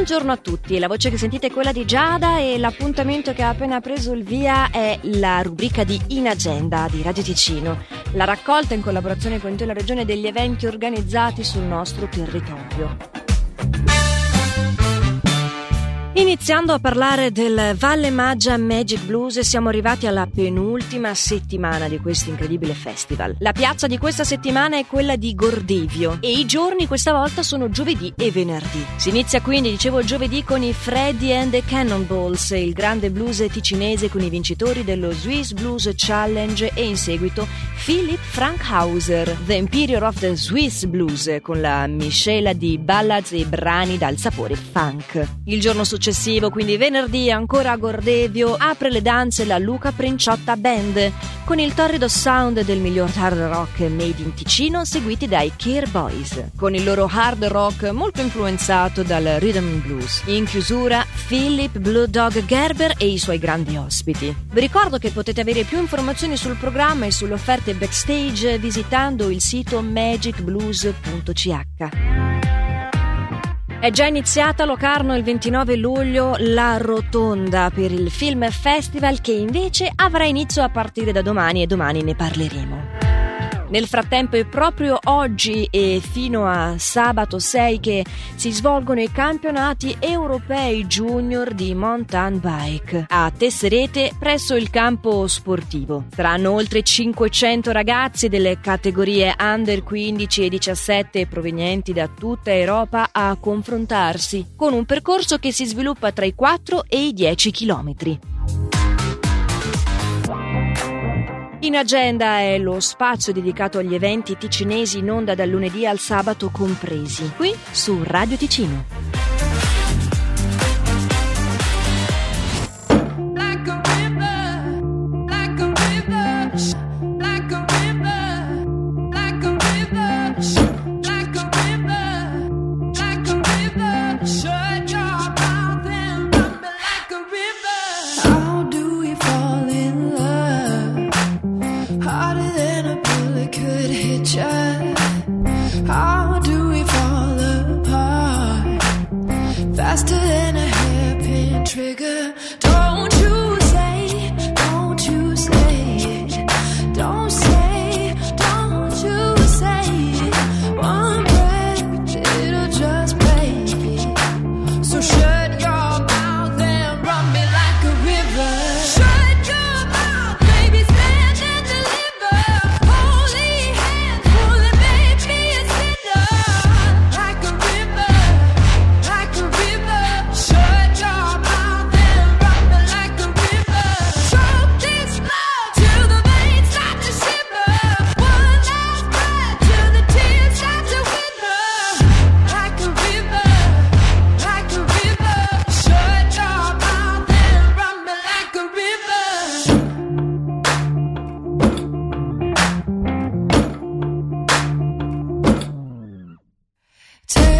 Buongiorno a tutti, la voce che sentite è quella di Giada e l'appuntamento che ha appena preso il via è la rubrica di In Agenda di Radio Ticino, la raccolta in collaborazione con la Regione degli eventi organizzati sul nostro territorio. Iniziando a parlare del Valle Maggia Magic Blues siamo arrivati alla penultima settimana di questo incredibile festival. La piazza di questa settimana è quella di Gordevio e i giorni questa volta sono giovedì e venerdì. Si inizia quindi, dicevo, giovedì con i Freddy and the Cannonballs, il grande blues ticinese con i vincitori dello Swiss Blues Challenge e in seguito Philip Frankhauser, The Imperior of the Swiss Blues, con la miscela di ballads e brani dal sapore funk. Il giorno successivo successivo, quindi venerdì ancora a Gordevio, apre le danze la Luca Princiotta Band con il torrido sound del miglior hard rock made in Ticino seguiti dai Care Boys, con il loro hard rock molto influenzato dal rhythm blues. In chiusura Philip Blue Dog Gerber e i suoi grandi ospiti. Vi ricordo che potete avere più informazioni sul programma e sulle offerte backstage visitando il sito magicblues.ch. È già iniziata a Locarno il 29 luglio la rotonda per il Film Festival che invece avrà inizio a partire da domani e domani ne parleremo. Nel frattempo è proprio oggi e fino a sabato 6 che si svolgono i campionati europei junior di mountain bike a Tesserete presso il campo sportivo. Saranno oltre 500 ragazzi delle categorie under 15 e 17 provenienti da tutta Europa a confrontarsi con un percorso che si sviluppa tra i 4 e i 10 chilometri. In agenda è lo spazio dedicato agli eventi ticinesi in onda dal lunedì al sabato compresi, qui su Radio Ticino. Take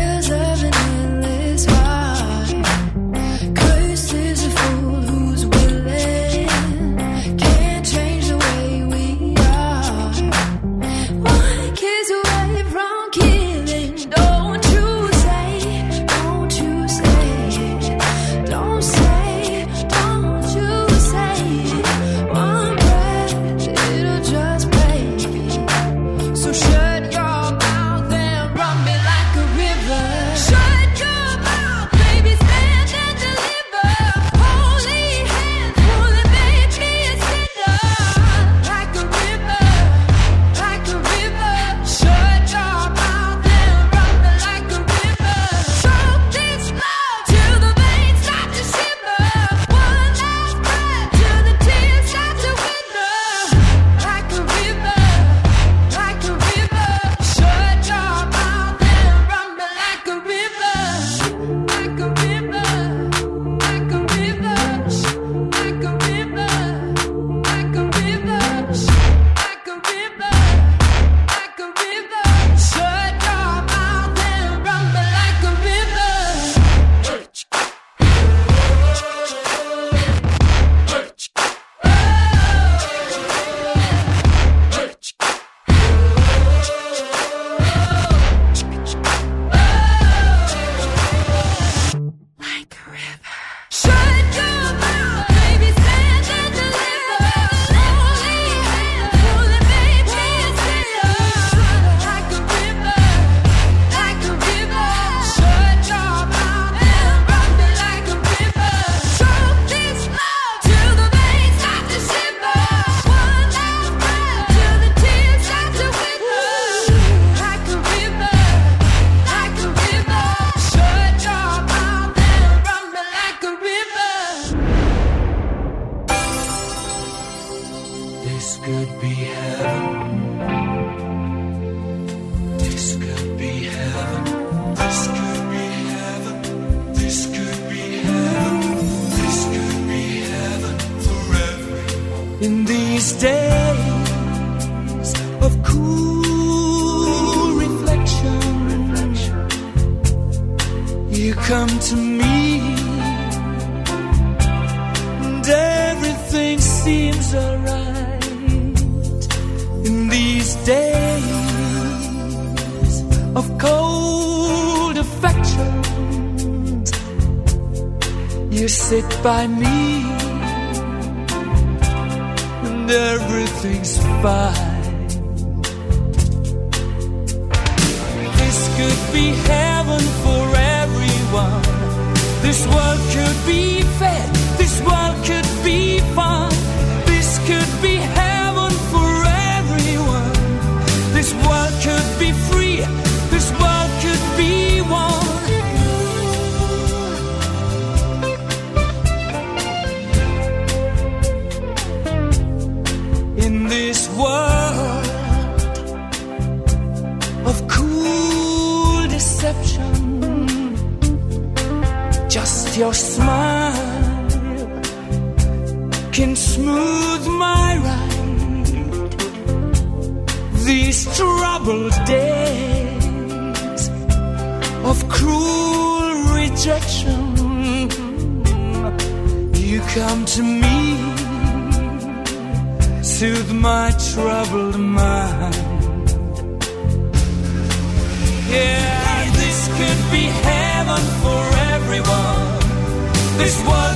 days of cool reflection, you come to me, and everything seems alright in these days of cold affection. You sit by me everything's fine. This could be Just your smile can smooth my ride. These troubled days of cruel rejection. You come to me soothe my troubled mind. Yeah, this one.